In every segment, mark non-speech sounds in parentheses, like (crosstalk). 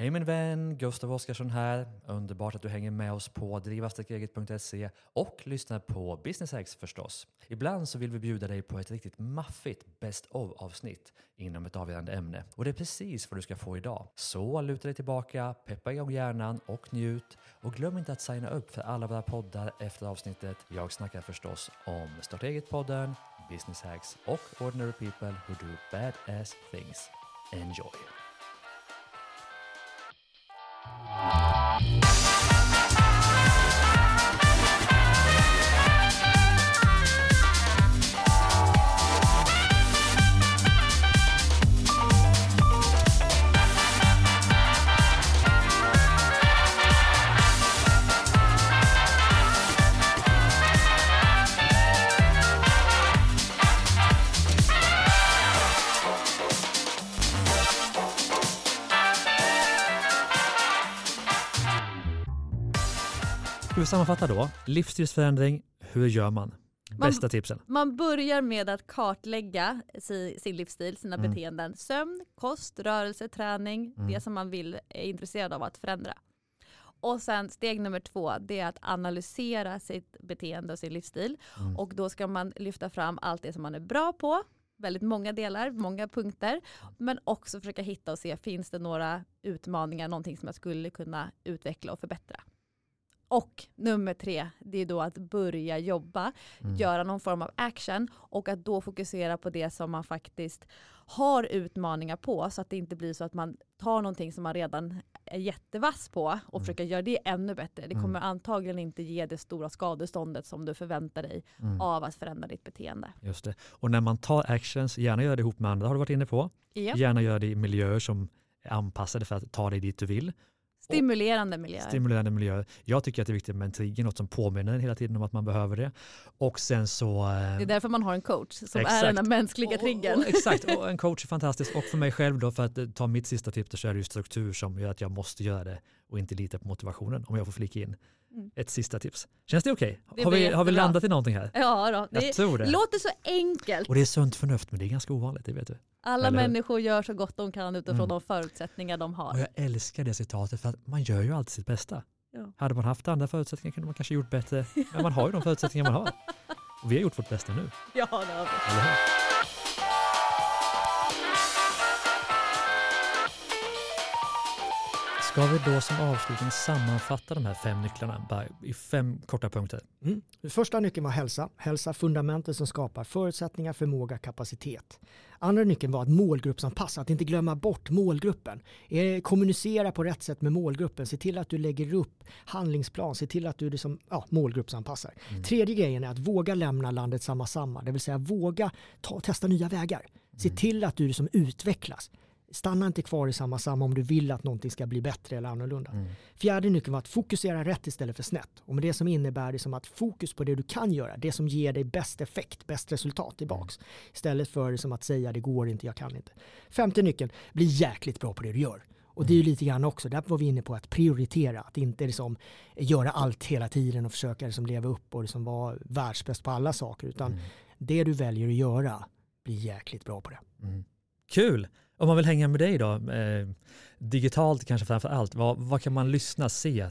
Hej min vän, Gustav Oscarsson här. Underbart att du hänger med oss på drivastarteget.se och lyssnar på Business Hacks förstås. Ibland så vill vi bjuda dig på ett riktigt maffigt Best of avsnitt inom ett avgörande ämne och det är precis vad du ska få idag. Så luta dig tillbaka, peppa igång hjärnan och njut och glöm inte att signa upp för alla våra poddar efter avsnittet. Jag snackar förstås om Starta eget-podden, Business Hacks och Ordinary People Who Do Badass Things. Enjoy! Sammanfatta då? Livsstilsförändring, hur gör man? Man- Bästa tipsen. Man börjar med att kartlägga si- sin livsstil, sina Mm. beteenden. Sömn, kost, rörelse, träning. Mm. Det som man vill är intresserad av att förändra. Och sen steg nummer två, det är att analysera sitt beteende och sin livsstil. Mm. Och då ska man lyfta fram allt det som man är bra på. Väldigt många delar, många punkter. Men också försöka hitta och se, finns det några utmaningar, någonting som jag skulle kunna utveckla och förbättra. Och nummer tre, det är då att börja jobba Mm. göra någon form av action och att då fokusera på det som man faktiskt har utmaningar på så att det inte blir så att man tar någonting som man redan är jättevass på och Mm. försöker göra det ännu bättre. Det Mm. kommer antagligen inte ge det stora skadeståndet som du förväntar dig Mm. av att förändra ditt beteende. Just det. Och när man tar actions, gärna gör det ihop med andra, har du varit inne på. Ja. Gärna gör det i miljöer som är anpassade för att ta dig dit du vill. Stimulerande miljöer. Stimulerande miljöer. Jag tycker att det är viktigt med en trigger, något som påminner en hela tiden om att man behöver det. Och sen så... eh, det är därför man har en coach som är Exakt. den här mänskliga triggern. Exakt, och en (laughs) coach är fantastisk. Och för mig själv då, för att eh, ta mitt sista tips, så är det ju struktur som gör att jag måste göra det och inte lita på motivationen. Om jag får flika in Mm. ett sista tips. Känns det okej? Det Har, vi, har vi landat i någonting här? Ja, då. Jag det tror det. låter så enkelt. Och det är sunt förnuft, men det är ganska ovanligt, det vet du. Alla eller människor gör så gott de kan utifrån Mm. de förutsättningar de har. Och jag älskar det citatet för att man gör ju alltid sitt bästa. Ja. Hade man haft andra förutsättningar kunde man kanske gjort bättre. Men man har ju de förutsättningar man har. (laughs) Och vi har gjort vårt bästa nu, Ja, det har vi. Ska vi då som avslutning sammanfatta de här fem nycklarna i fem korta punkter? Mm. Första nyckeln var hälsa. Hälsa fundamentet som skapar förutsättningar, förmåga, kapacitet. Andra nyckeln var att målgruppsanpassa, att inte glömma bort målgruppen. Eh, Kommunicera på rätt sätt med målgruppen. Se till att du lägger upp handlingsplan. Se till att du liksom, ja, målgruppsanpassar. Mm. Tredje grejen är att våga lämna landet samma samma. Det vill säga våga ta, testa nya vägar. Se Mm. till att du liksom utvecklas. Stanna inte kvar i samma samma om du vill att någonting ska bli bättre eller annorlunda. Mm. Fjärde nyckeln var att fokusera rätt istället för snett. Och med det som innebär det som att fokus på det du kan göra, det som ger dig bäst effekt, bäst resultat tillbaks. Istället för som att säga det går inte, jag kan inte. Femte nyckeln, bli jäkligt bra på det du gör. Och det är ju lite grann också, där var vi inne på att prioritera, att inte liksom göra allt hela tiden och försöka liksom leva upp och liksom vara världsbäst på alla saker, utan Mm. det du väljer att göra, bli jäkligt bra på det. Mm. Kul! Om man vill hänga med dig då, eh, digitalt kanske framför allt, vad, vad kan man lyssna, se?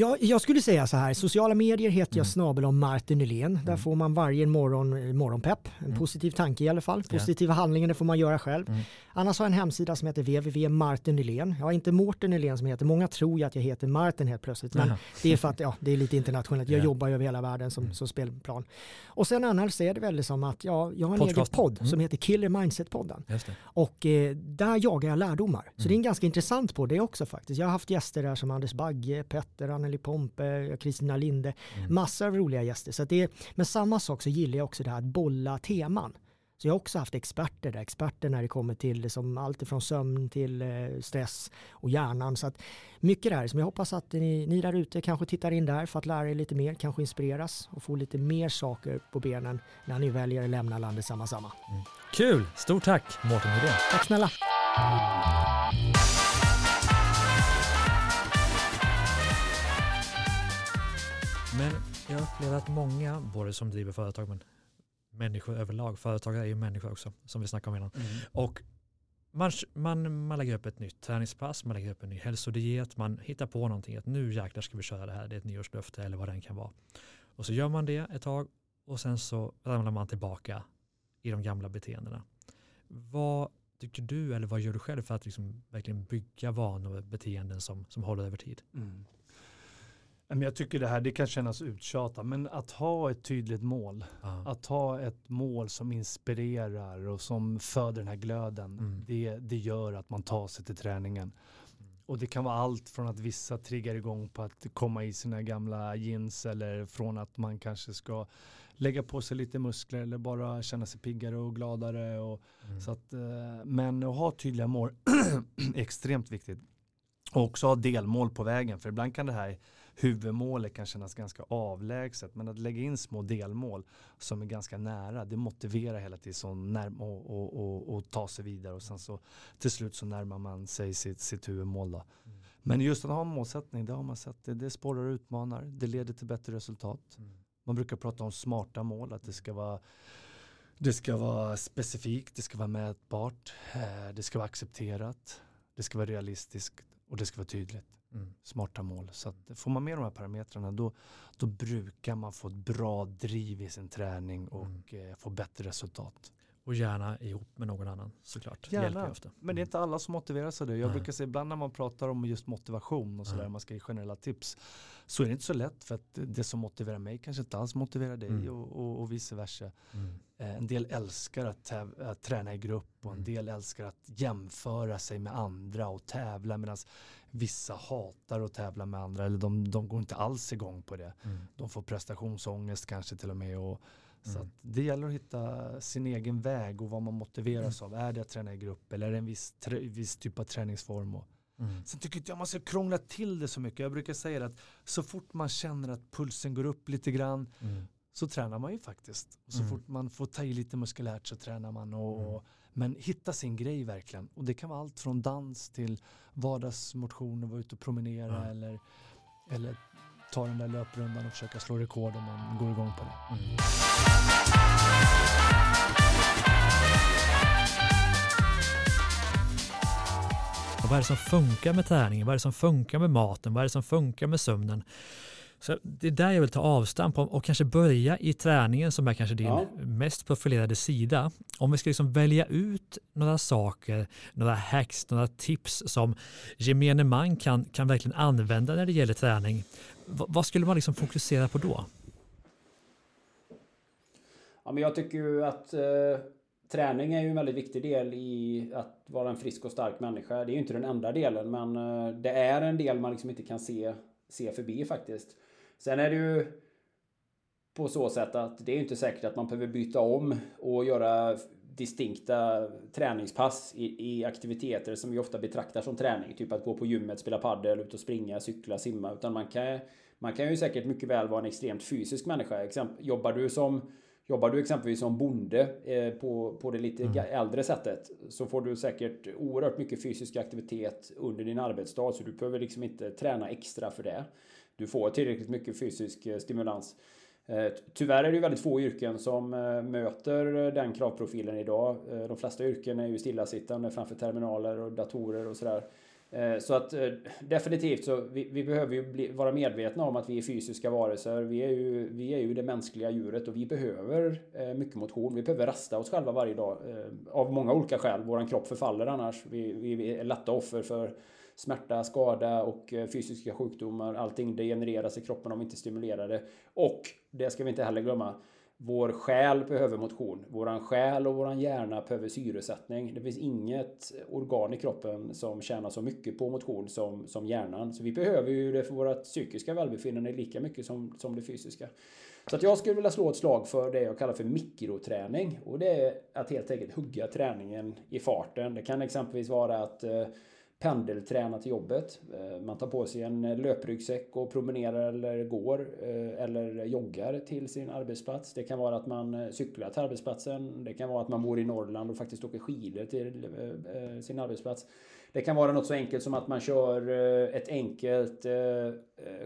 Ja, jag skulle säga så här, sociala medier heter jag Mm. snabel om Martin Nylén. Där Mm. får man varje morgon eh, morgonpepp. En Mm. positiv tanke i alla fall. Positiva handlingar, det får man göra själv. Mm. Annars har jag en hemsida som heter www.martin Nylén. Jag har inte Mårten Nylén som heter. Många tror ju att jag heter Martin helt plötsligt. Men Jaha. det är för att ja, det är lite internationellt. Jag Ja. jobbar över hela världen som, Mm. som spelplan. Och sen annars är det väl som att ja, jag har en egen Podcast. podd Mm. som heter Killer Mindset-podden. Och eh, där jagar jag lärdomar. Så Mm. det är en ganska intressant podd det också faktiskt. Jag har haft gäster där som Anders Bagge, Petter, Anneli Pompe, Kristina Linde. Mm. Massor av roliga gäster. Så det är, men samma sak så gillar jag också det här att bolla teman. Så jag har också haft experter där, experter när det kommer till det som allt ifrån sömn till eh, stress och hjärnan. Så att mycket där som jag hoppas att ni, ni där ute kanske tittar in där för att lära er lite mer, kanske inspireras och få lite mer saker på benen när ni väljer att lämna landet samma samma. Kul! Stort tack Mårten Nylén. Tack snälla! Jag upplever att många, både som driver företag men människor överlag, företagare är ju människor också, som vi snackade om innan. Och man, man, man lägger upp ett nytt träningspass, man lägger upp en ny hälsodiet, man hittar på någonting att nu jäklar ska vi köra det här, det är ett nyårslöfte eller vad det än kan vara. Och så gör man det ett tag och sen så ramlar man tillbaka i de gamla beteendena. Vad tycker du eller vad gör du själv för att liksom verkligen bygga vanor och beteenden som, som håller över tid? Mm. Jag tycker det här det kan kännas uttjatat men att ha ett tydligt mål. Aha. Att ha ett mål som inspirerar och som föder den här glöden. Mm. Det, det gör att man tar sig till träningen. Mm. Och det kan vara allt från att vissa triggar igång på att komma i sina gamla jeans eller från att man kanske ska lägga på sig lite muskler eller bara känna sig piggare och gladare. Och, mm. så att, eh, men att ha tydliga mål (clears throat) är extremt viktigt. Och också ha delmål på vägen för ibland kan det här huvudmålet kan kännas ganska avlägset. Men att lägga in små delmål som är ganska nära, det motiverar hela tiden så närm och, och, och, och, ta sig vidare. Och sen så till slut så närmar man sig sitt, sitt huvudmål. Då. Mm. Men just att ha en målsättning, det har man sett, det, det spårar och utmanar, det leder till bättre resultat. Mm. Man brukar prata om smarta mål, att det ska vara det ska vara specifikt, det ska vara mätbart, eh, det ska vara accepterat, det ska vara realistiskt och det ska vara tydligt. Mm. Smarta mål. Så att får man med de här parametrarna då, då brukar man få ett bra driv i sin träning och mm. eh, få bättre resultat. Och gärna ihop med någon annan såklart. Gärna. Mm. Men det är inte alla som motiverar sig det. Jag Nej. brukar säga ibland när man pratar om just motivation och sådär, man ska ge generella tips, så är det inte så lätt för att det som motiverar mig kanske inte alls motiverar dig mm. och, och, och, vice versa. Mm. Eh, en del älskar att, att, träna i grupp och en mm. del älskar att jämföra sig med andra och tävla medan vissa hatar att tävla med andra eller de, de går inte alls igång på det. Mm. De får prestationsångest kanske till och med. Och, så mm. det gäller att hitta sin egen väg och vad man motiveras mm. av. Är det att träna i grupp eller är det en viss, viss typ av träningsform? Och, Mm. Sen tycker inte jag man ska krångla till det så mycket. Jag brukar säga att så fort man känner att pulsen går upp lite grann mm. Så tränar man ju faktiskt. Och så mm. fort man får ta i lite muskulärt så tränar man. Och, mm. Men hitta sin grej verkligen. Och det kan vara allt från dans till vardagsmotion och vara ute och promenera eller, eller ta den där löprundan och försöka slå rekord om man går igång på det. Mm. Och vad är det som funkar med träningen? Vad är det som funkar med maten? Vad är det som funkar med sömnen? Så det är där jag vill ta avstamp om och kanske börja i träningen som är kanske din ja. mest profilerade sida. Om vi ska liksom välja ut några saker, några hacks, några tips som gemene man kan, kan verkligen använda när det gäller träning. V vad skulle man liksom fokusera på då? Ja, men jag tycker ju att eh, träning är ju en väldigt viktig del i att vara en frisk och stark människa. Det är ju inte den enda delen men eh, det är en del man liksom inte kan se, se förbi faktiskt. Sen är det ju på så sätt att det är inte säkert att man behöver byta om och göra distinkta träningspass i, i, aktiviteter som vi ofta betraktar som träning. Typ att gå på gymmet, spela padel, ut och springa, cykla, simma. Utan man kan, man kan ju säkert mycket väl vara en extremt fysisk människa. Exempel, jobbar du som Jobbar du exempelvis som bonde eh, på, på det lite mm. äldre sättet så får du säkert oerhört mycket fysisk aktivitet under din arbetsdag så du behöver liksom inte träna extra för det. Du får tillräckligt mycket fysisk eh, stimulans. Eh, tyvärr är det väldigt få yrken som eh, möter den kravprofilen idag. De flesta yrken är ju stillasittande framför terminaler och datorer och sådär. Så att definitivt så vi, vi behöver ju bli, vara medvetna om att vi är fysiska varelser. Vi är, ju, vi är ju det mänskliga djuret och vi behöver mycket motion. Vi behöver rasta oss själva varje dag av många olika skäl. Vår kropp förfaller annars. Vi, vi är lätta offer för smärta, skada och eh, fysiska sjukdomar. Allting degenereras i kroppen om vi inte stimulerar det. Och det ska vi inte heller glömma. Vår själ behöver motion. Våran själ och våran hjärna behöver syresättning. Det finns inget organ i kroppen som tjänar så mycket på motion som, som hjärnan. Så vi behöver ju det för vårt psykiska välbefinnande lika mycket som, som det fysiska. Så att jag skulle vilja slå ett slag för det jag kallar för mikroträning. Och det är att helt enkelt hugga träningen i farten. Det kan exempelvis vara att eh, pendelträna till jobbet. Eh, man tar på sig en eh, löpryggsäck och promenerar eller går eh, eller joggar till sin arbetsplats. Det kan vara att man cyklar till arbetsplatsen. Det kan vara att man bor i Norrland och faktiskt åker skidor till sin arbetsplats. Det kan vara något så enkelt som att man kör ett enkelt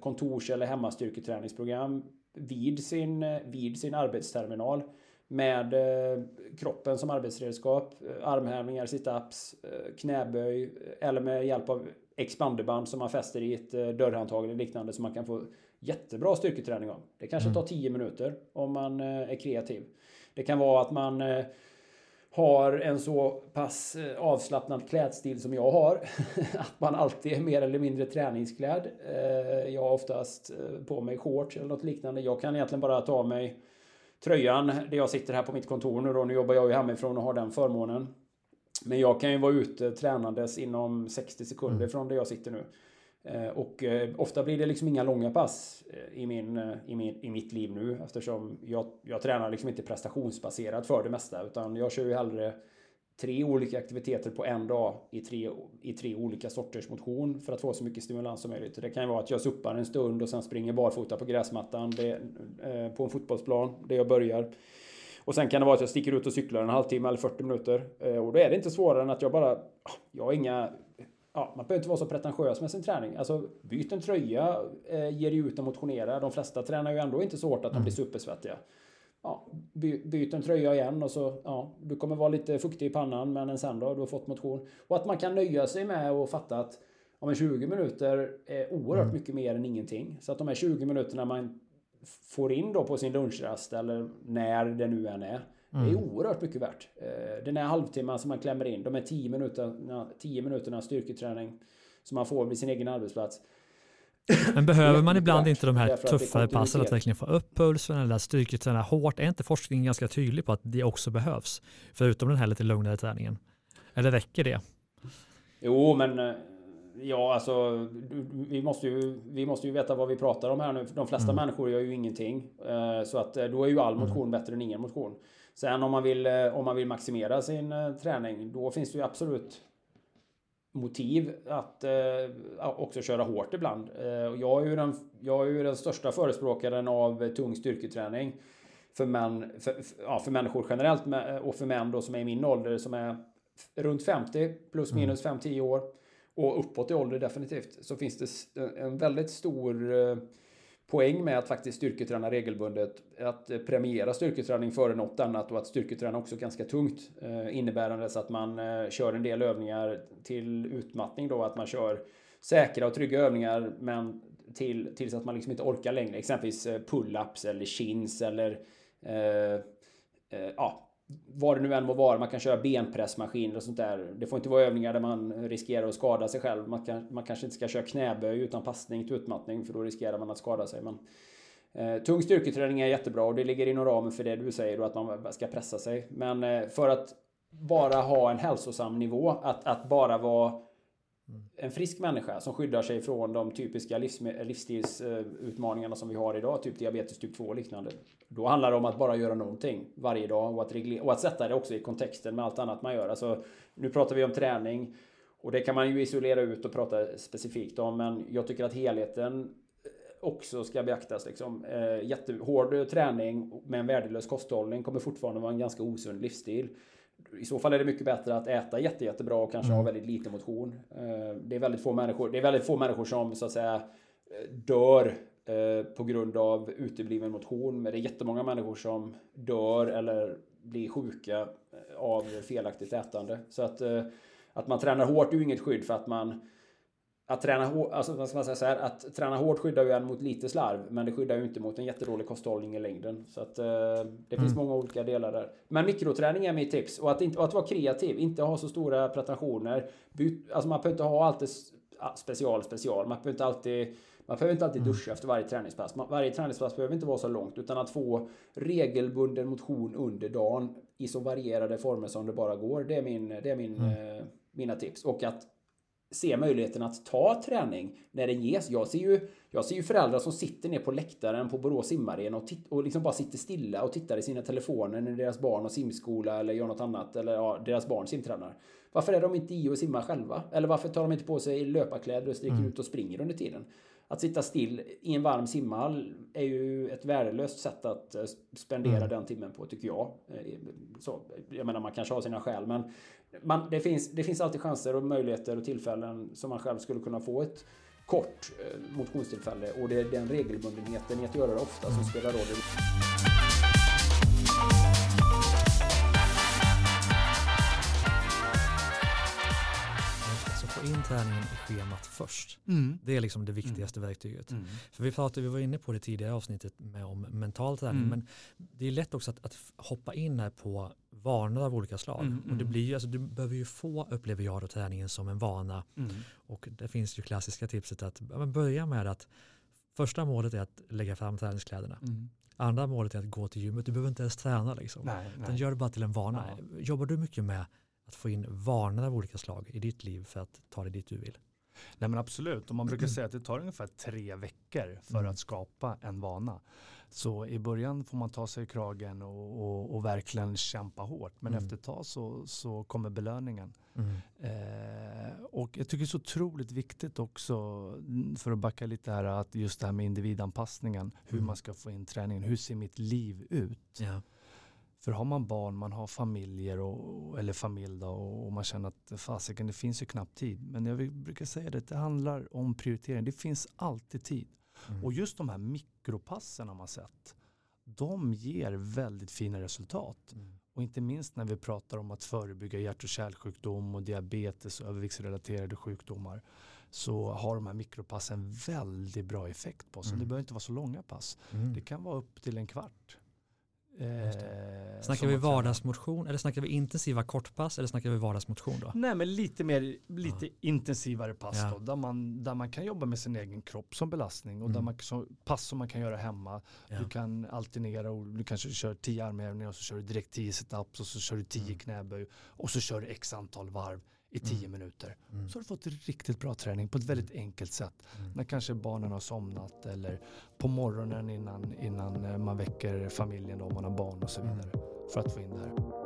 kontors eller hemmastyrketräningsprogram vid sin, vid sin arbetsterminal med eh, kroppen som arbetsredskap, eh, armhävningar, situps, eh, knäböj eller med hjälp av expanderband som man fäster i ett dörrhandtag eller liknande som man kan få jättebra styrketräning av. Det kanske tar 10 mm. minuter om man är kreativ. Det kan vara att man har en så pass avslappnad klädstil som jag har. (laughs) att man alltid är mer eller mindre träningsklädd. Jag har oftast på mig shorts eller något liknande. Jag kan egentligen bara ta mig tröjan där jag sitter här på mitt kontor nu då. Nu jobbar jag ju hemifrån och har den förmånen. Men jag kan ju vara ute tränandes inom 60 sekunder mm. från där jag sitter nu. Eh, och eh, ofta blir det liksom inga långa pass eh, i, min, i, min, i mitt liv nu eftersom jag, jag tränar liksom inte prestationsbaserat för det mesta utan jag kör ju hellre tre olika aktiviteter på en dag i tre, i tre olika sorters motion för att få så mycket stimulans som möjligt. Det kan ju vara att jag suppar en stund och sen springer barfota på gräsmattan det, på en fotbollsplan där jag börjar. Och sen kan det vara att jag sticker ut och cyklar en halvtimme eller 40 minuter. Och då är det inte svårare än att jag bara... Jag har inga ja, man behöver inte vara så pretentiös med sin träning. Alltså, byt en tröja, eh, ge dig ut och motionera. De flesta tränar ju ändå inte så hårt att de blir mm. supersvettiga. Ja, by, byt en tröja igen och så, ja, du kommer vara lite fuktig i pannan men sen då, du har fått motion. Och att man kan nöja sig med att fatta att ja, 20 minuter är oerhört mm. mycket mer än ingenting. Så att de här 20 minuterna man får in då på sin lunchrast eller när det nu än är. Mm. Det är mm. oerhört mycket värt. Eh, den här halvtimman som man klämmer in, de här 10 minuterna, 10 minuterna styrketräning som man får vid sin egen arbetsplats. Men behöver man ibland inte de här tuffare passen att verkligen få upp pulsen eller styrketräna hårt? Är inte forskningen ganska tydlig på att det också behövs? Förutom den här lite lugnare träningen. Eller räcker det? Jo, men eh, ja, alltså vi måste, ju, vi måste ju veta vad vi pratar om här nu. De flesta mm. människor gör ju ingenting. Eh, så att då är ju all motion mm. bättre än ingen motion. Sen om man vill, eh, om man vill maximera sin eh, träning, då finns det ju absolut motiv att eh, också köra hårt ibland. Eh, jag, är ju den, jag är ju den största förespråkaren av tung styrketräning för, män, för, ja, för människor generellt och för män då som är i min ålder som är runt 50 plus mm. minus 5-10 år och uppåt i ålder definitivt så finns det en väldigt stor eh, poäng med att faktiskt styrketräna regelbundet. Att eh, premiera styrketräning före något annat och att styrketräna också ganska tungt. Eh, Innebärandes att man eh, kör en del övningar till utmattning då. Att man kör säkra och trygga övningar men till, tills att man liksom inte orkar längre. Exempelvis pull-ups eller chins eller eh, eh, ja, vad det nu än må vara. Man kan köra benpressmaskiner och sånt där. Det får inte vara övningar där man riskerar att skada sig själv. Man, kan, man kanske inte ska köra knäböj utan passning till utmattning för då riskerar man att skada sig. Men, eh, tung styrketräning är jättebra och det ligger inom ramen för det du säger då att man ska pressa sig. Men eh, för att bara ha en hälsosam nivå, att, att bara vara en frisk människa som skyddar sig från de typiska livsstilsutmaningarna som vi har idag, typ diabetes typ 2 och liknande. Då handlar det om att bara göra någonting varje dag och att, reglera, och att sätta det också i kontexten med allt annat man gör. Alltså, nu pratar vi om träning och det kan man ju isolera ut och prata specifikt om, men jag tycker att helheten eh, också ska beaktas. Liksom. Eh, jättehård träning med en värdelös kosthållning kommer fortfarande vara en ganska osund livsstil i så fall är det mycket bättre att äta jätte, jättebra och kanske mm. ha väldigt lite motion. Eh, det är väldigt få människor, det är väldigt få människor som så att säga dör eh, på grund av utebliven motion. Men det är jättemånga människor som dör eller blir sjuka eh, av felaktigt ätande. Så att, att man tränar hårt är ju inget skydd för att man att träna, alltså, vad ska man säga så här, att träna hårt skyddar ju en mot lite slarv, men det skyddar ju inte mot en jättedålig kosthållning i längden. Så att, eh, det finns mm. många olika delar där. Men mikroträning är mitt tips. Och att, inte, och att vara kreativ, inte ha så stora pretensioner. Byt, alltså man behöver inte ha alltid special, special. Man behöver inte alltid man behöver inte alltid mm. duscha efter varje träningspass. Varje träningspass behöver inte vara så långt utan att få regelbunden motion under dagen i så varierade former som det bara går. Det är, min, det är min, mm. eh, mina tips. Och att se möjligheten att ta träning när den ges. Jag ser ju, jag ser ju föräldrar som sitter ner på läktaren på Borås simarena och, och liksom bara sitter stilla och tittar i sina telefoner när deras barn har simskola eller gör något annat eller ja, deras barn simtränar. Varför är de inte i och simmar själva? Eller varför tar de inte på sig löparkläder och sticker mm. ut och springer under tiden? Att sitta still i en varm simhall är ju ett värdelöst sätt att eh, spendera mm. den timmen på tycker jag. Eh, så, jag menar man kanske har sina skäl men man, det, finns, det finns alltid chanser och möjligheter och tillfällen som man själv skulle kunna få ett kort eh, motionstillfälle och det är den regelbundenheten i att göra det ofta som mm. spelar roll. Träningen i schemat först. Mm. Det är liksom det viktigaste verktyget. Mm. För vi pratade, vi var inne på det tidigare avsnittet med om mental träning, Mm. men det är lätt också att, att hoppa in här på vanor av olika slag. Mm, Och det mm. blir ju, alltså, du behöver ju få, upplever jag, då, träningen som en vana. Mm. Och det finns ju klassiska tipset att ja, börja med att första målet är att lägga fram träningskläderna. Mm. Andra målet är att gå till gymmet. Du behöver inte ens träna liksom. Nej, nej. gör det bara till en vana. Jobbar du mycket med att få in vanor av olika slag i ditt liv för att ta det dit du vill? nej men absolut, och man brukar (clears throat) säga att det tar ungefär tre veckor för Mm. att skapa en vana. Så i början får man ta sig i kragen och, och, och verkligen kämpa hårt. Men Mm. efter ett tag så, så kommer belöningen. Mm. Eh, och jag tycker det är så otroligt viktigt också mm, för att backa lite här att just det här med individanpassningen, hur Mm. man ska få in träningen, hur ser mitt liv ut? Ja. För har man barn, man har familjer och, eller familj då, och man känner att fasiken det finns ju knappt tid. Men jag brukar säga det, det handlar om prioritering. Det finns alltid tid. Mm. Och just de här mikropassen har man sett, de ger väldigt fina resultat. Mm. Och inte minst när vi pratar om att förebygga hjärt och kärlsjukdom och diabetes och överviktsrelaterade sjukdomar så har de här mikropassen väldigt bra effekt på oss. Mm. Det behöver inte vara så långa pass. Mm. Det kan vara upp till en kvart. Eh, Snackar vi vardagsmotion eller snackar vi intensiva kortpass eller snackar vi vardagsmotion då? Nej men lite mer, lite intensivare pass Ja. då, där man, där man kan jobba med sin egen kropp som belastning och där Mm. man, så, pass som man kan göra hemma. Ja. Du kan alternera och du kanske kör 10 armhävningar och så kör du direkt 10 situps och så kör du 10 Mm. knäböj och så kör du x antal varv i 10 minuter. Mm. Så har du fått riktigt bra träning på ett väldigt enkelt sätt. Mm. När kanske barnen har somnat eller på morgonen innan, innan eh, man väcker familjen då, om man har barn och så Mm. vidare. För att få in det här.